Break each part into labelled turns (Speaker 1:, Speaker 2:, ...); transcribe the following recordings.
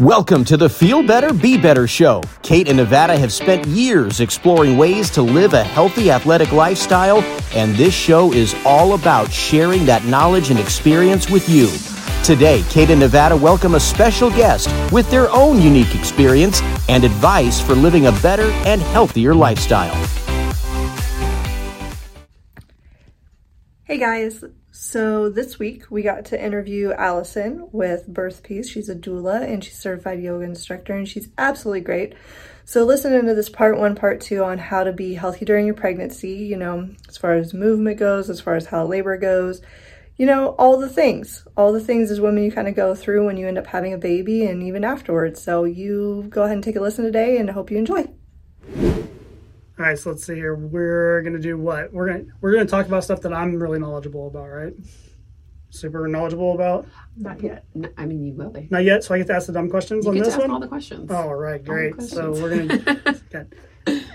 Speaker 1: Welcome to the Feel Better, Be Better show. Kate and Nevada have spent years exploring ways to live a healthy athletic lifestyle, and this show is all about sharing that knowledge and experience with you. Today, Kate and Nevada welcome a special guest with their own unique experience and advice for living a better and healthier lifestyle.
Speaker 2: Hey guys, so this week we got to interview Allison with Birth Peace. She's a doula and she's certified yoga instructor and she's absolutely great. So listen into this part one, part two on how to be healthy during your pregnancy, you know, as far as movement goes, as far as how labor goes, you know, all the things. All the things as women you kind of go through when you end up having a baby and even afterwards. So you go ahead and take a listen today and I hope you enjoy.
Speaker 3: All right, so let's see here. We're gonna do what? We're gonna we're gonna talk about stuff that I'm really knowledgeable about, right? Super knowledgeable about.
Speaker 2: Not yet.
Speaker 4: No, I mean, you will be.
Speaker 3: Not yet, so I get to ask the dumb questions
Speaker 4: You
Speaker 3: on
Speaker 4: get to
Speaker 3: this
Speaker 4: ask
Speaker 3: one.
Speaker 4: all the questions.
Speaker 3: All right,
Speaker 4: the
Speaker 3: great. So we're gonna got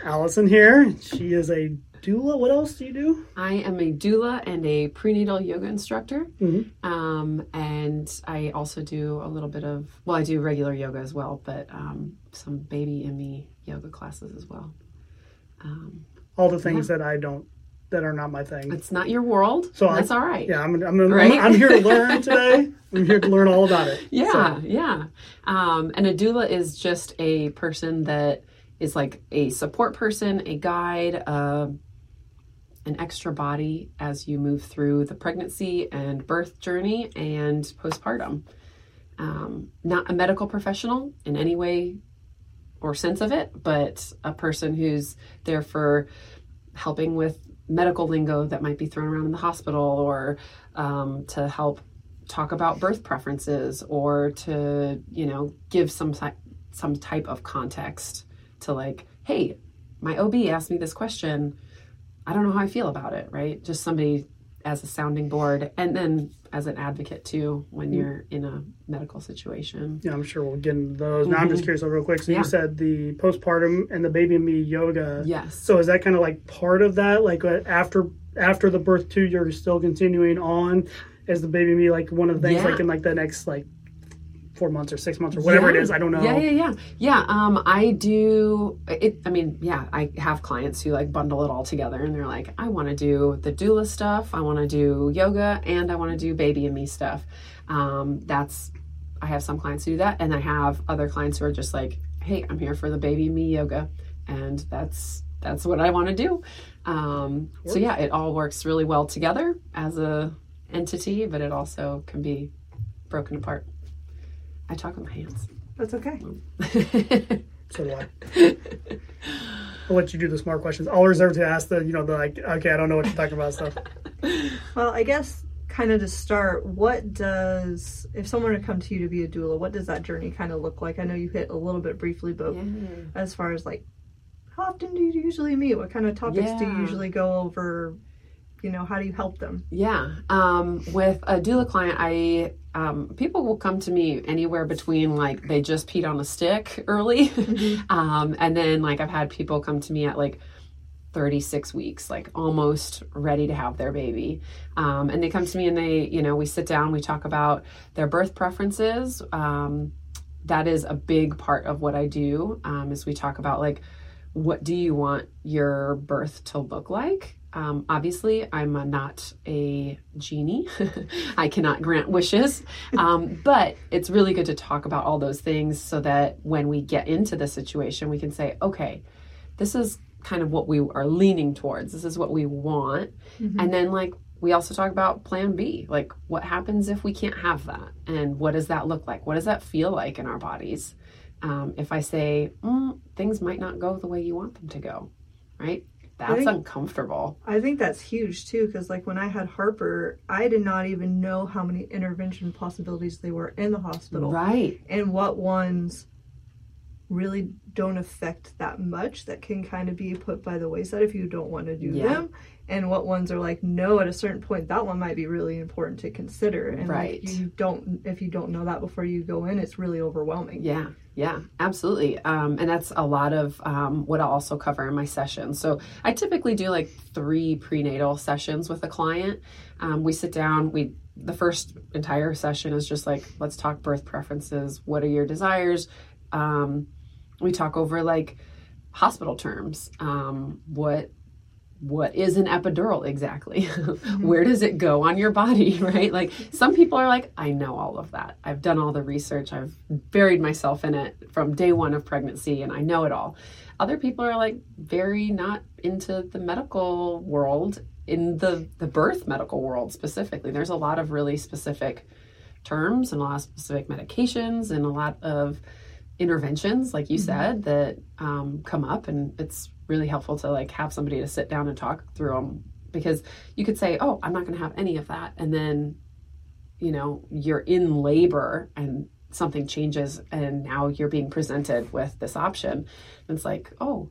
Speaker 3: Allison here. She is a doula. What else do you do?
Speaker 4: I am a doula and a prenatal yoga instructor.
Speaker 3: Mhm.
Speaker 4: Um, and I also do a little bit of, well, I do regular yoga as well, but um, some baby and me yoga classes as well. Um,
Speaker 3: All the things that I don't that are not my thing.
Speaker 4: it's not your world,
Speaker 3: So
Speaker 4: so
Speaker 3: I-
Speaker 4: that's all right.
Speaker 3: Yeah, I'm I'm, I'm,
Speaker 4: Right?
Speaker 3: I'm here to learn today. I'm here to learn all about it.
Speaker 4: Yeah,
Speaker 3: So,
Speaker 4: yeah. Um, and a doula is just a person that is like a support person, a guide, uh, an extra body as you move through the pregnancy and birth journey and postpartum. Um, not a medical professional in any way or sense of it, but a person who's there for helping with medical lingo that might be thrown around in the hospital or um, to help talk about birth preferences or to you know give some some type of context to like hey my ob asked me this question. I don't know how i feel about it right? Just somebody as a sounding board. And then as an advocate too when you're in a medical situation
Speaker 3: Yeah, I'm sure we'll get into those. Now I'm just curious, real quick. So
Speaker 4: Yeah.
Speaker 3: you said the postpartum and the baby and me yoga.
Speaker 4: yes
Speaker 3: So is that kind of like part of that? Like uh, after after the birth too, you're still continuing on as the baby me like one of the things
Speaker 4: Yeah.
Speaker 3: like in like the next like four months or six months or whatever it
Speaker 4: Yeah.
Speaker 3: is. I don't know.
Speaker 4: Yeah, yeah, yeah. Yeah, um I do it I mean, yeah, I have clients who like bundle it all together and they're like, I want to do the doula stuff, I want to do yoga, and I want to do baby and me stuff. Um that's I have some clients who do that and I have other clients who are just like, "Hey, I'm here for the baby and me yoga." And that's that's what I want to do. Um so yeah, it all works really well together as a entity, but it also can be broken apart. I talk with my hands.
Speaker 2: That's okay.
Speaker 3: So do I. I'll let you do the smart questions. I'll reserve to ask the you know the like okay I don't know what you're talking about stuff.
Speaker 2: Well, I guess kind of to start, what does if someone were to come to you to be a doula, what does that journey kind of look like? I know you hit a little bit briefly, but as far as like how often do you usually meet? What kind of topics do you usually go over? You know, how do you help them?
Speaker 4: Yeah. Um, with a doula client, I um, people will come to me anywhere between like they just peed on a stick early, um, and then like I've had people come to me at like 36 weeks, like almost ready to have their baby. Um, and they come to me and they, you know, we sit down, we talk about their birth preferences. Um, that is a big part of what I do. Um, is we talk about like, what do you want your birth to look like? Um, obviously, I'm a, not a genie. I cannot grant wishes. Um, but it's really good to talk about all those things so that when we get into the situation, we can say, okay, this is kind of what we are leaning towards. This is what we want. And then, like, we also talk about plan B. Like, what happens if we can't have that? And what does that look like? What does that feel like in our bodies? Um, if I say, mm, things might not go the way you want them to go, right? That's
Speaker 2: think-
Speaker 4: uncomfortable.
Speaker 2: I think that's huge too, because like when I had Harper, I did not even know how many intervention possibilities they were in the hospital.
Speaker 4: Right.
Speaker 2: and what ones really don't affect that much that can kind of be put by the wayside if you don't want to do
Speaker 4: Yeah.
Speaker 2: them and what ones are like no at a certain point that one might be really important to consider and
Speaker 4: Right.
Speaker 2: like, you don't if you don't know that before you go in it's really overwhelming
Speaker 4: Yeah, yeah, absolutely. Um, and that's a lot of um, what I'll also cover in my sessions. So I typically do like three prenatal sessions with a client. Um, we sit down, we the first entire session is just like let's talk birth preferences what are your desires um, we talk over like hospital terms um, what what is an epidural exactly? Mm-hmm. Where does it go on your body right? Like some people are like i know all of that. I've done all the research. I've buried myself in it from day one of pregnancy and i know it all. Other people are like very not into the medical world in the the birth medical world specifically. There's a lot of really specific terms and a lot of specific medications and a lot of interventions like you mm-hmm. said that um, come up and it's really helpful to like have somebody to sit down and talk through them because you could say oh i'm not going to have any of that and then you know you're in labor and something changes and now you're being presented with this option. And it's like oh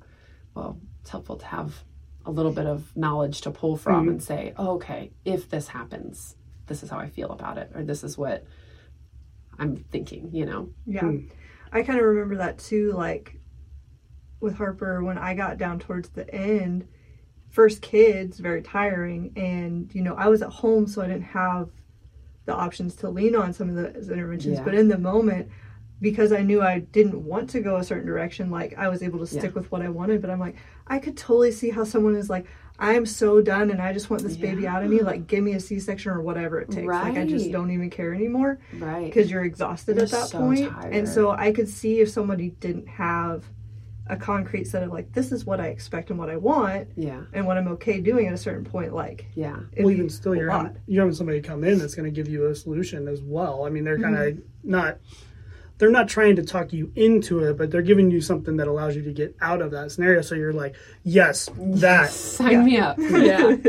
Speaker 4: well it's helpful to have a little bit of knowledge to pull from mm-hmm. and say oh, okay if this happens this is how i feel about it or this is what i'm thinking you know?
Speaker 2: Yeah. Hmm. I kind of remember that too, like with Harper when I got down towards the end. First kid's very tiring, and you know, I was at home, so I didn't have the options to lean on some of those interventions.
Speaker 4: Yeah.
Speaker 2: But in the moment, because I knew I didn't want to go a certain direction, like I was able to stick
Speaker 4: Yeah.
Speaker 2: with what I wanted. But I'm like, I could totally see how someone is like, I'm so done and I just want this baby out of me. Like, give me a C section or whatever it takes. Like, I just don't even care anymore
Speaker 4: right
Speaker 2: because you're exhausted
Speaker 4: You're
Speaker 2: at that
Speaker 4: so
Speaker 2: point.
Speaker 4: tired.
Speaker 2: And so I could see if somebody didn't have a concrete set of like, this is what I expect and what I want
Speaker 4: yeah
Speaker 2: and what I'm okay doing at a certain point. Like,
Speaker 4: yeah
Speaker 3: well, even still, you're having, you're having somebody come in that's going to give you a solution as well. I mean, they're kind of
Speaker 2: Mm-hmm.
Speaker 3: not they're not trying to talk you into it, but they're giving you something that allows you to get out of that scenario. So you're like, yes, that.
Speaker 4: sign me up. Yeah.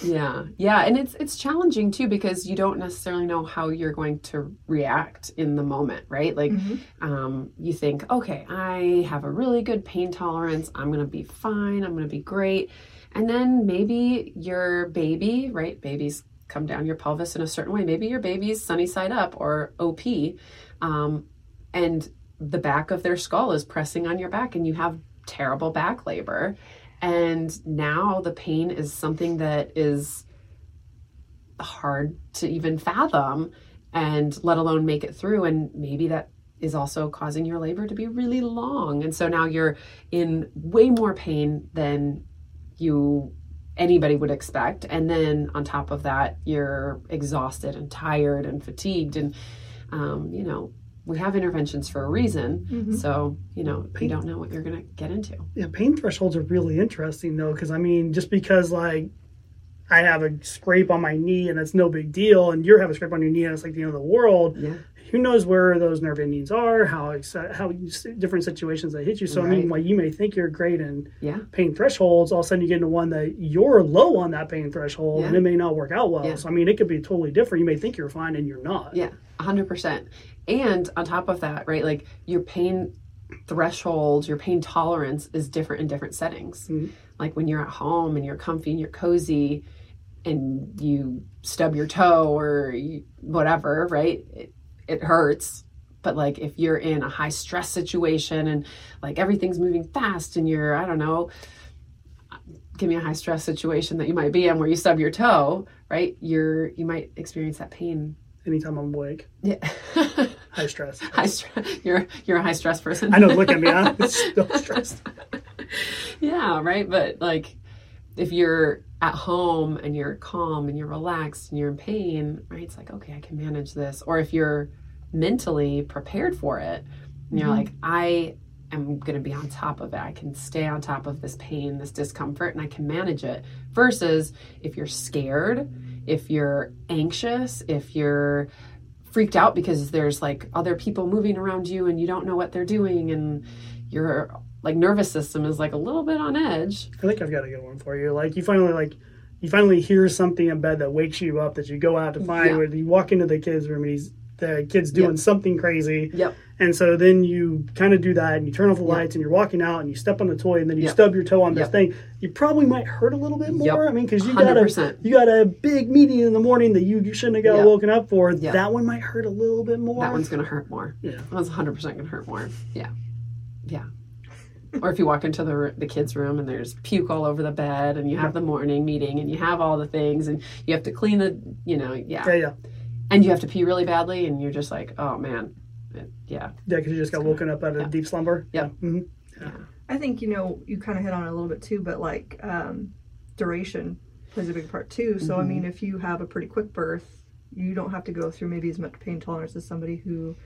Speaker 4: Yeah. Yeah. And it's it's challenging too because you don't necessarily know how you're going to react in the moment right? Like um, you think okay i have a really good pain tolerance. I'm gonna be fine. I'm gonna be great. And then maybe your baby right? Babies come down your pelvis in a certain way. Maybe your baby's sunny side up or op um, and the back of their skull is pressing on your back and you have terrible back labor. And now the pain is something that is hard to even fathom and let alone make it through. And maybe that is also causing your labor to be really long. And so now you're in way more pain than you anybody would expect. And then on top of that you're exhausted and tired and fatigued and um, you know we have interventions for a reason mm-hmm. so you know you don't know what you're going to get into
Speaker 3: Yeah, pain thresholds are really interesting though, because I mean, just because like I have a scrape on my knee and it's no big deal, and you're having a scrape on your knee and it's like the end of the world.
Speaker 4: yeah
Speaker 3: Who knows where those nerve endings are? How how you, different situations that hit you. So I mean, while you may think you're great in
Speaker 4: yeah
Speaker 3: pain thresholds, all of a sudden you get into one that you're low on that pain threshold, and it may not work out well.
Speaker 4: Yeah.
Speaker 3: So I mean, it could be totally different. You may think you're fine and you're not.
Speaker 4: Yeah, 100%. And on top of that, right, like your pain threshold, your pain tolerance is different in different settings. Mm-hmm. Like when you're at home and you're comfy and you're cozy and you stub your toe or you, whatever, right? It, it hurts. But like if you're in a high stress situation and like everything's moving fast and you're, I don't know, give me a high stress situation that you might be in where you stub your toe, right? You're you might experience that pain
Speaker 3: Anytime I'm awake,
Speaker 4: yeah.
Speaker 3: high stress.
Speaker 4: high stress. You're you're a high stress person.
Speaker 3: I know. Look at me. I'm still stressed.
Speaker 4: yeah, right. But like, if you're at home and you're calm and you're relaxed and you're in pain, right? It's like okay, I can manage this. Or if you're mentally prepared for it, and you're mm-hmm. like, I am going to be on top of it. I can stay on top of this pain, this discomfort, and I can manage it. Versus if you're scared, if you're anxious, if you're freaked out because there's like other people moving around you and you don't know what they're doing and your like nervous system is like a little bit on edge.
Speaker 3: I think I've got a good one for you. Like you finally like you finally hear something in bed that wakes you up that you go out to find
Speaker 4: Yeah.
Speaker 3: where you walk into the kids room and he's the kid's doing
Speaker 4: Yep.
Speaker 3: something crazy.
Speaker 4: Yep.
Speaker 3: And so then you kind of do that and you turn off the
Speaker 4: Yep.
Speaker 3: lights and you're walking out and you step on the toy and then you
Speaker 4: Yep.
Speaker 3: stub your toe on this
Speaker 4: Yep.
Speaker 3: thing. You probably might hurt a little bit more. I mean, because you got a you got a big meeting in the morning that you, you shouldn't have got woken up for. That one might hurt a little bit more.
Speaker 4: That one's going to hurt more.
Speaker 3: Yeah.
Speaker 4: That one's 100% going to hurt more. Yeah. Yeah. or if you walk into the the kids' room and there's puke all over the bed, and you have the morning meeting, and you have all the things, and you have to clean the, you know, yeah,
Speaker 3: Yeah, yeah,
Speaker 4: and you have to pee really badly, and you're just like, oh man, yeah,
Speaker 3: yeah. Because you just got woken up out of
Speaker 4: Yeah.
Speaker 3: deep slumber.
Speaker 4: Yep.
Speaker 3: Yeah. hmm yeah.
Speaker 2: I think you know you kind of hit on it a little bit too, but like um, duration plays a big part too. So I mean, if you have a pretty quick birth, you don't have to go through maybe as much pain tolerance as somebody who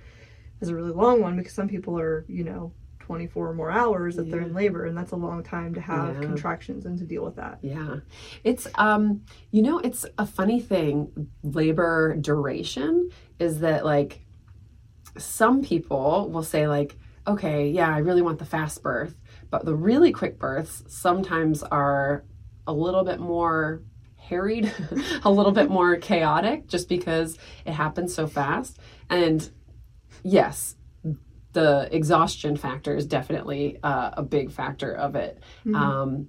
Speaker 2: has a really long one, because some people are you know 24 or more hours that they're in labor, and that's a long time to have
Speaker 4: Yeah.
Speaker 2: contractions and to deal with that.
Speaker 4: yeah. It's um, you know, it's a funny thing. Labor duration is that like some people will say like, okay, yeah, I really want the fast birth, but the really quick births sometimes are a little bit more harried, a little bit more chaotic just because it happens so fast. And yes, the exhaustion factor is definitely uh, a big factor of it. Um,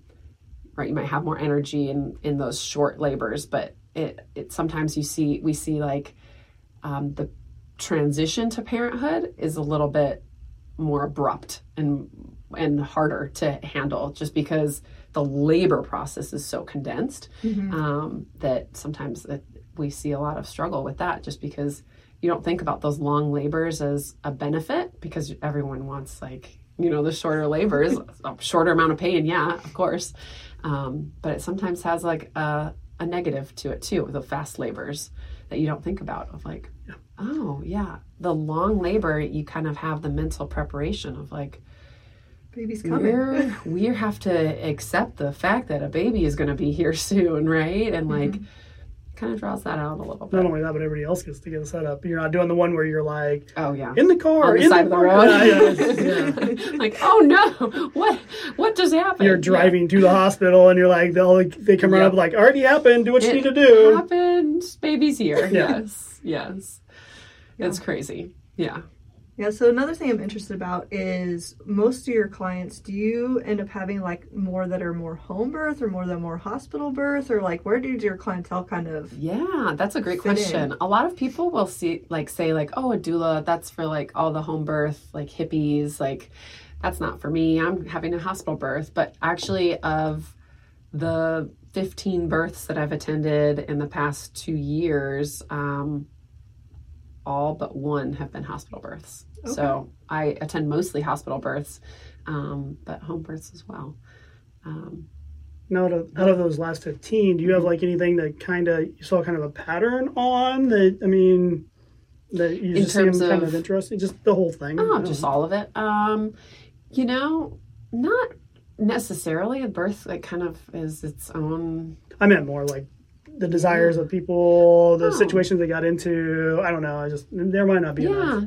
Speaker 4: right, you might have more energy in in those short labors, but it it sometimes you see we see like um, the transition to parenthood is a little bit more abrupt and and harder to handle just because the labor process is so condensed um, that sometimes it, we see a lot of struggle with that just because you don't think about those long labors as a benefit because everyone wants like you know the shorter labors a shorter amount of pain yeah of course um, but it sometimes has like a, a negative to it too the fast labors that you don't think about of like oh yeah the long labor you kind of have the mental preparation of like
Speaker 2: Baby's coming.
Speaker 4: we're have to accept the fact that a baby is going to be here soon right and mm-hmm. like kind of draws that out a little bit.
Speaker 3: Not only that, but everybody else gets to get set up. You're not doing the one where you're like
Speaker 4: oh yeah
Speaker 3: in the car,
Speaker 4: the
Speaker 3: in
Speaker 4: the
Speaker 3: car.
Speaker 4: road
Speaker 3: Yeah, yeah, yeah.
Speaker 4: like oh no what what just happened
Speaker 3: You're driving to the hospital, and you're like, they'll they come right up like, already happened. Do what you need to do.
Speaker 4: happened baby's here
Speaker 3: Yeah.
Speaker 4: yes yes it's crazy yeah
Speaker 2: Yeah, so another thing I'm interested about is most of your clients, do you end up having like more that are more home birth or more that are more hospital birth or like where did your clientele kind of
Speaker 4: Yeah, that's a great
Speaker 2: fit in.
Speaker 4: question. A lot of people will see like say like, "Oh, a doula, that's for like all the home birth, like hippies, like that's not for me. I'm having a hospital birth." But actually of the 15 births that I've attended in the past 2 years, um all but one have been hospital births. So, I attend mostly hospital births, um, but home births as well. Um,
Speaker 3: Now, out of, out of those last 15, do you have like anything that kind of you saw kind of a pattern on that? I mean, that you just seem kind
Speaker 4: of-
Speaker 3: of interesting, just the whole thing.
Speaker 4: Oh, just all of it. Um, you know, not necessarily. A birth that kind of is its own.
Speaker 3: I meant more like the desires of people, the
Speaker 4: Oh.
Speaker 3: situations they got into. I don't know. I just there might not be
Speaker 4: Yeah.
Speaker 3: enough.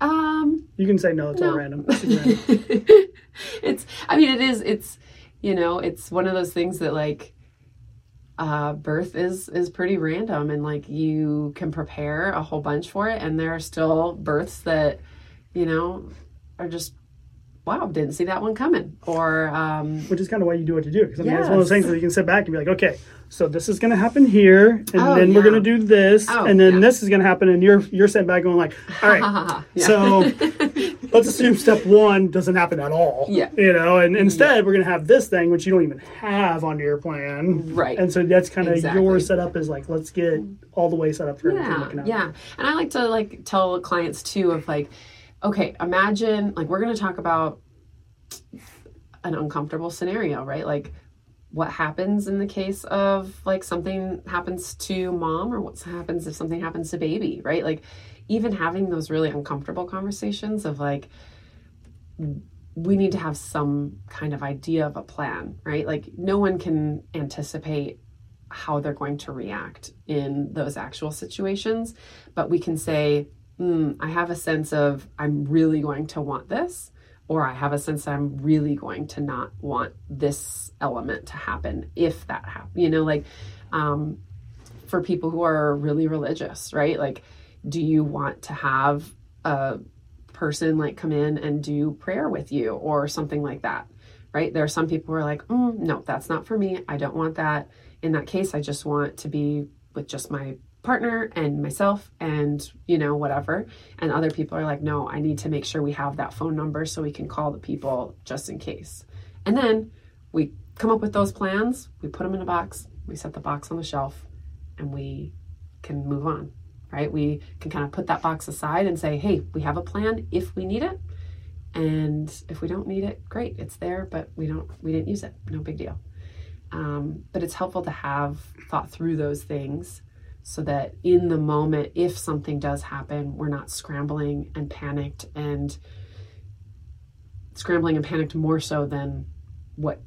Speaker 4: Um,
Speaker 3: You can say no. It's all random. It's random.
Speaker 4: it's. I mean, it is. It's. You know, it's one of those things that like. Uh, birth is is pretty random, and like you can prepare a whole bunch for it, and there are still births that, you know, are just, wow, didn't see that one coming, or um,
Speaker 3: Which is kind of why you do what you do. Because I mean, it's one of those things where you can sit back and be like, okay, so this is going to happen here, and
Speaker 4: Oh,
Speaker 3: then we're going to do this,
Speaker 4: Oh,
Speaker 3: and then
Speaker 4: yeah.
Speaker 3: this is going to happen, and you're you're sitting back going like, all right. So let's assume step one doesn't happen at all.
Speaker 4: Yeah.
Speaker 3: You know, and instead we're gonna have this thing which you don't even have on your plan.
Speaker 4: Right.
Speaker 3: And so that's kind of
Speaker 4: Exactly.
Speaker 3: your setup is like let's get all the way set up for everything
Speaker 4: yeah yeah and i like to like tell clients too of like okay imagine like we're going to talk about an uncomfortable scenario right like what happens in the case of like something happens to mom or what happens if something happens to baby right? Like even having those really uncomfortable conversations of like we need to have some kind of idea of a plan right? Like no one can anticipate how they're going to react in those actual situations but we can say mm, i have a sense of i'm really going to want this or i have a sense i'm really going to not want this element to happen if that happens you know like um, for people who are really religious right? Like do you want to have a person like come in and do prayer with you or something like that right? There are some people who are like mm, no that's not for me. I don't want that. In that case i just want to be with just my partner and myself and you know whatever. And other people are like no i need to make sure we have that phone number so we can call the people just in case. And then we come up with those plans we put them in a box we set the box on the shelf and we can move on right? We can kind of put that box aside and say hey we have a plan if we need it and if we don't need it great it's there but we don't we didn't use it no big deal. Um, but it's helpful to have thought through those things so that in the moment, if something does happen, we're not scrambling and panicked and scrambling and panicked more so than what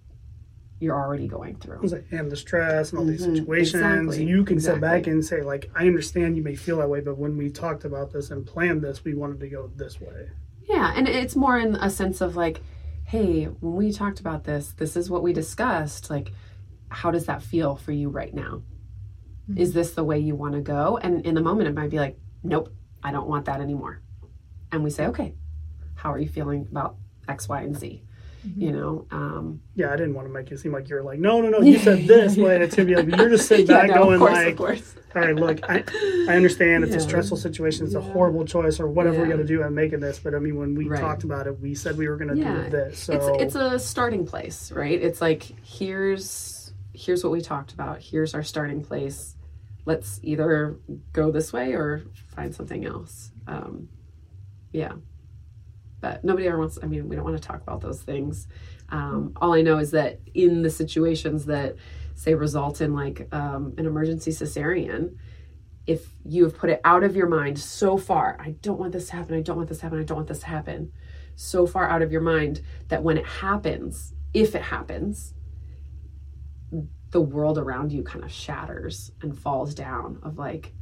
Speaker 4: you're already going through.
Speaker 3: And the stress and all these mm-hmm. situations, exactly. you can exactly. sit back and say, like, I understand you may feel that way, but when we talked about this and planned this, we wanted to go this way.
Speaker 4: Yeah, and it's more in a sense of like, hey, when we talked about this, this is what we discussed. Like, how does that feel for you right now? Mm-hmm. Is this the way you want to go? And in the moment, it might be like, nope, I don't want that anymore. And we say, okay, how are you feeling about X, Y, and Z? Mm-hmm. You know, um,
Speaker 3: yeah, I didn't want to make it seem like you're like, no, no, no, you said this way. And it's gonna be like, you're just sitting back yeah, no, going course, like, all right, look, I, I understand it's yeah. a stressful situation, it's yeah. a horrible choice or whatever we got to do I'm making this. But I mean, when we right. talked about it, we said we were going to do this. So
Speaker 4: it's, it's a starting place, right? It's like, here's here's what we talked about. Here's our starting place. Let's either go this way or find something else. Um, yeah. But nobody ever wants, I mean, we don't want to talk about those things. Um, all I know is that in the situations that, say, result in like um, an emergency cesarean, if you have put it out of your mind so far, I don't want this to happen, I don't want this to happen, I don't want this to happen, so far out of your mind that when it happens, if it happens, the world around you kind of shatters and falls down of like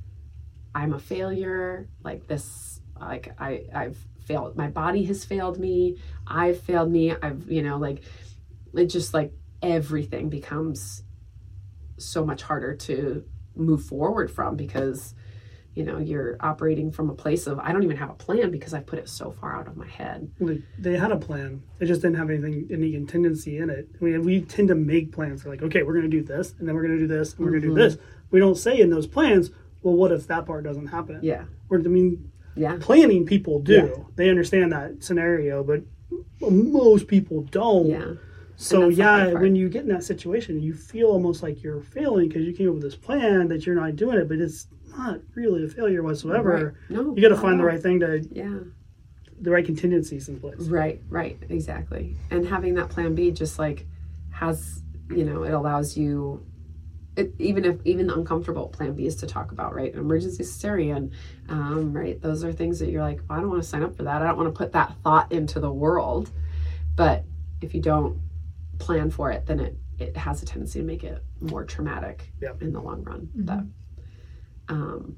Speaker 4: i'm a failure like this like i i've failed my body has failed me i've failed me i've you know like it just like everything becomes so much harder to move forward from because you know you're operating from a place of i don't even have a plan because i put it so far out of my head.
Speaker 3: They had a plan. They just didn't have anything any contingency in it. I mean we tend to make plans. We're like okay we're going to do this and then we're going to do this and we're mm-hmm. going to do this. We don't say in those plans well what if that part doesn't happen?
Speaker 4: Yeah.
Speaker 3: Or i mean yeah. planning people do. Yeah. they understand that scenario but most people don't.
Speaker 4: Yeah.
Speaker 3: So yeah, when you get in that situation, you feel almost like you're failing because you came up with this plan that you're not doing it, but it's not really a failure whatsoever. Right. No, you got to find the right thing to
Speaker 4: yeah
Speaker 3: the right contingencies in place.
Speaker 4: Right, right, exactly. And having that plan B just like has you know it allows you. It, even if even the uncomfortable plan B is to talk about right emergency cesarean um, right those are things that you're like well, I don't want to sign up for that I don't want to put that thought into the world but if you don't plan for it then it it has a tendency to make it more traumatic
Speaker 3: yep.
Speaker 4: in the long run mm-hmm. but um,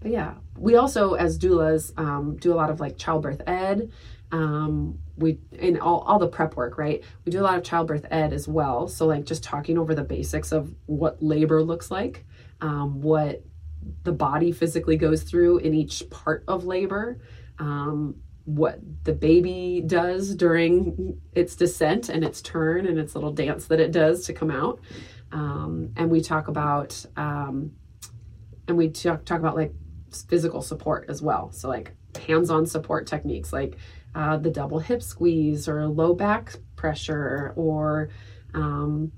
Speaker 4: but yeah, we also as doulas um, do a lot of like childbirth ed. Um, we in all, all the prep work, right? We do a lot of childbirth ed as well. So like just talking over the basics of what labor looks like, um, what the body physically goes through in each part of labor, um, what the baby does during its descent and its turn and its little dance that it does to come out. Um, and we talk about um, and we talk, talk about like physical support as well. So like hands-on support techniques like uh, the double hip squeeze or low back pressure or um,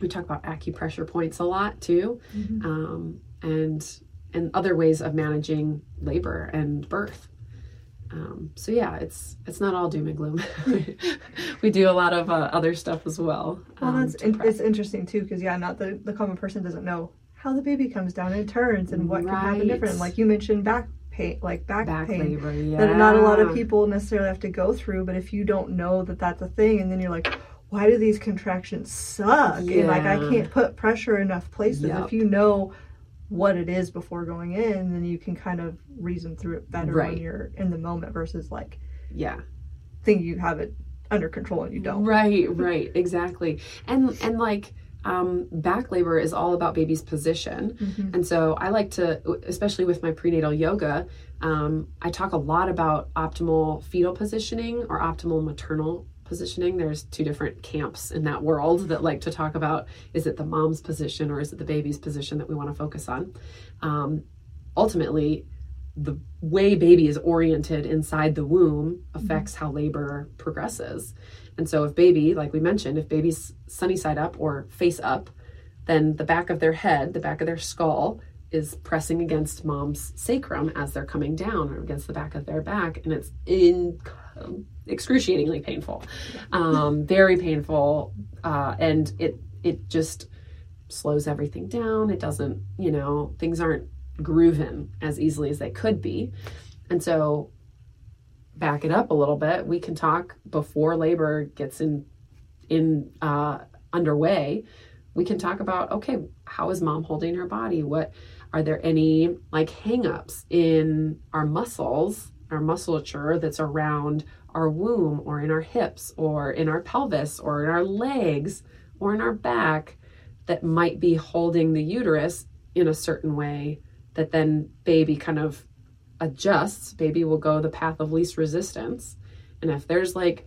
Speaker 4: we talk about acupressure points a lot too mm-hmm. um, and and other ways of managing labor and birth um, so yeah it's it's not all doom and gloom we do a lot of uh, other stuff as well
Speaker 2: well that's in, it's interesting too because yeah not the the common person doesn't know how the baby comes down and turns and what right. can happen different. Like you mentioned back pain, like back, back pain labor, yeah. that not a lot of people necessarily have to go through. But if you don't know that that's a thing, and then you're like, why do these contractions suck? Yeah. And like I can't put pressure enough places. Yep. If you know what it is before going in, then you can kind of reason through it better right. when you're in the moment versus like
Speaker 4: yeah,
Speaker 2: think you have it under control and you don't.
Speaker 4: Right, right, exactly. And and like um, back labor is all about baby's position. Mm-hmm. And so I like to, especially with my prenatal yoga, um, I talk a lot about optimal fetal positioning or optimal maternal positioning. There's two different camps in that world that like to talk about is it the mom's position or is it the baby's position that we want to focus on. Um, ultimately, the way baby is oriented inside the womb affects how labor progresses. And so, if baby, like we mentioned, if baby's sunny side up or face up, then the back of their head, the back of their skull, is pressing against mom's sacrum as they're coming down or against the back of their back, and it's in excruciatingly painful, um, very painful, uh, and it it just slows everything down. It doesn't, you know, things aren't grooving as easily as they could be, and so back it up a little bit. We can talk before labor gets in in uh, underway. We can talk about okay, how is mom holding her body? What are there any like hangups in our muscles, our musculature that's around our womb or in our hips or in our pelvis or in our legs or in our back that might be holding the uterus in a certain way that then baby kind of adjusts baby will go the path of least resistance and if there's like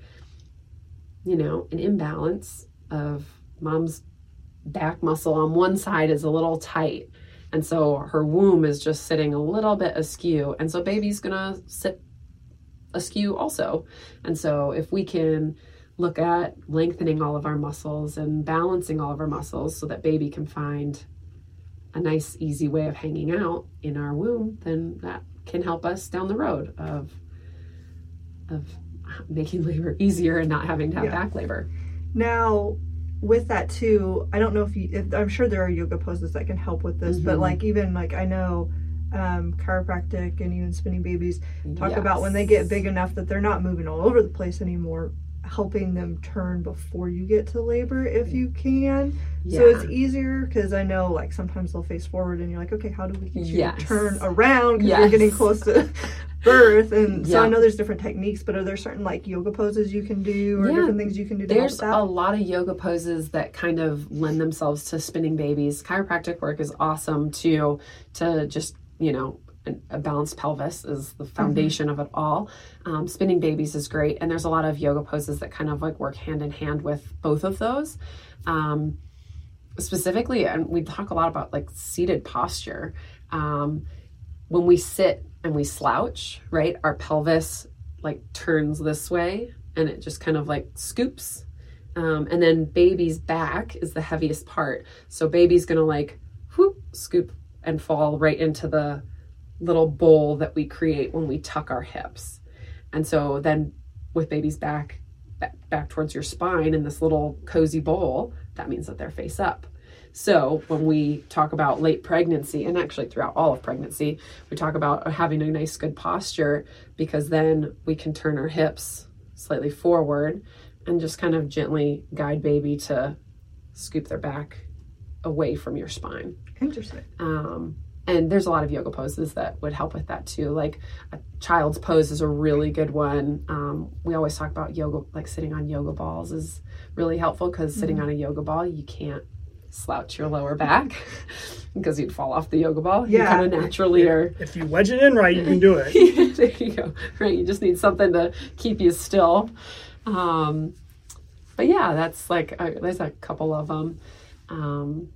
Speaker 4: you know an imbalance of mom's back muscle on one side is a little tight and so her womb is just sitting a little bit askew and so baby's gonna sit askew also. And so if we can look at lengthening all of our muscles and balancing all of our muscles so that baby can find a nice easy way of hanging out in our womb, then that can help us down the road of of making labor easier and not having to have yeah. back labor.
Speaker 2: Now, with that too, I don't know if you if, I'm sure there are yoga poses that can help with this, mm-hmm. but like even like I know um, chiropractic and even spinning babies talk yes. about when they get big enough that they're not moving all over the place anymore helping them turn before you get to labor if you can yeah. so it's easier because i know like sometimes they'll face forward and you're like okay how do we get you yes. to turn around because yes. you're getting close to birth and so i know there's different techniques but are there certain like yoga poses you can do or yeah. different things you can do
Speaker 4: there's a lot of yoga poses that kind of lend themselves to spinning babies chiropractic work is awesome too to just you know, a balanced pelvis is the mm-hmm. foundation mm-hmm. of it all. Um, spinning babies is great, and there's a lot of yoga poses that kind of like work hand in hand with both of those. Um, specifically, and we talk a lot about like seated posture. Um, when we sit and we slouch, right, our pelvis like turns this way, and it just kind of like scoops. Um, and then baby's back is the heaviest part, so baby's gonna like whoop scoop and fall right into the little bowl that we create when we tuck our hips. And so then with baby's back, back towards your spine in this little cozy bowl, that means that they're face up. So when we talk about late pregnancy and actually throughout all of pregnancy, we talk about having a nice good posture because then we can turn our hips slightly forward and just kind of gently guide baby to scoop their back away from your spine.
Speaker 2: Interesting.
Speaker 4: Um, and there's a lot of yoga poses that would help with that too. Like a child's pose is a really good one. Um, we always talk about yoga, like sitting on yoga balls is really helpful because mm-hmm. sitting on a yoga ball, you can't slouch your lower back because you'd fall off the yoga ball. Yeah. You kind of naturally are.
Speaker 3: If you wedge it in right, you can do it.
Speaker 4: there you go. Right. You just need something to keep you still. Um, but yeah, that's like, a, there's a couple of them. Um,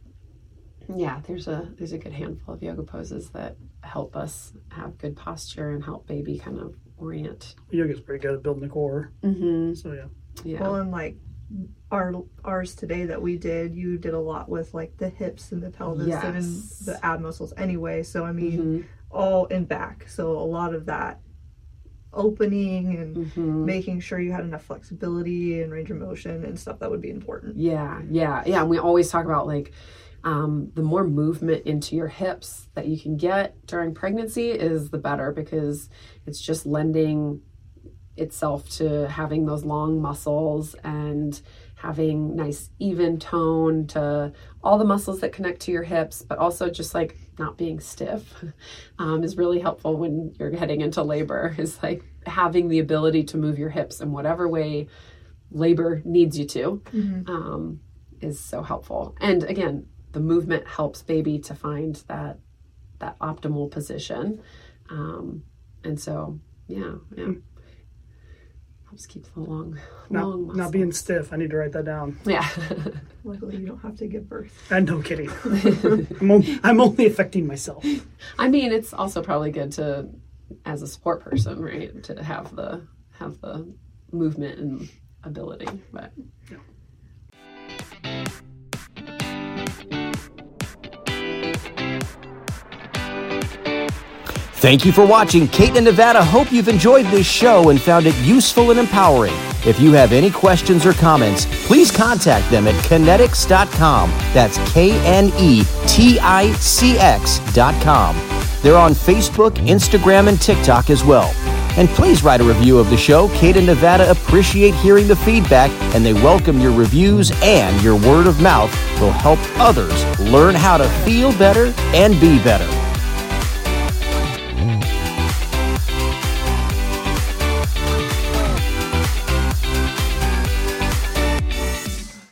Speaker 4: yeah, there's a there's a good handful of yoga poses that help us have good posture and help baby kind of orient.
Speaker 3: Yoga's pretty good at building the core.
Speaker 4: Mm-hmm.
Speaker 3: So yeah.
Speaker 2: Yeah. Well, and like our ours today that we did, you did a lot with like the hips and the pelvis yes. and the ab muscles anyway. So I mean, mm-hmm. all in back. So a lot of that opening and mm-hmm. making sure you had enough flexibility and range of motion and stuff that would be important.
Speaker 4: Yeah, yeah, yeah. And we always talk about like um, the more movement into your hips that you can get during pregnancy is the better because it's just lending itself to having those long muscles and having nice even tone to all the muscles that connect to your hips but also just like not being stiff um, is really helpful when you're heading into labor is like having the ability to move your hips in whatever way labor needs you to mm-hmm. um, is so helpful and again the movement helps baby to find that that optimal position um, and so yeah yeah helps keep the long,
Speaker 3: not,
Speaker 4: long
Speaker 3: not being stiff. I need to write that down.
Speaker 4: Yeah.
Speaker 2: Luckily, you don't have to give birth.
Speaker 3: Uh, no kidding. I'm, only, I'm only affecting myself.
Speaker 4: I mean, it's also probably good to, as a sport person, right, to have the have the movement and ability. But. Yeah.
Speaker 1: Thank you for watching Kate and Nevada. Hope you've enjoyed this show and found it useful and empowering. If you have any questions or comments, please contact them at KNeticx.com. That's K N E T I C X.com. They're on Facebook, Instagram, and TikTok as well. And please write a review of the show. Kate and Nevada appreciate hearing the feedback, and they welcome your reviews and your word of mouth will help others learn how to feel better and be better.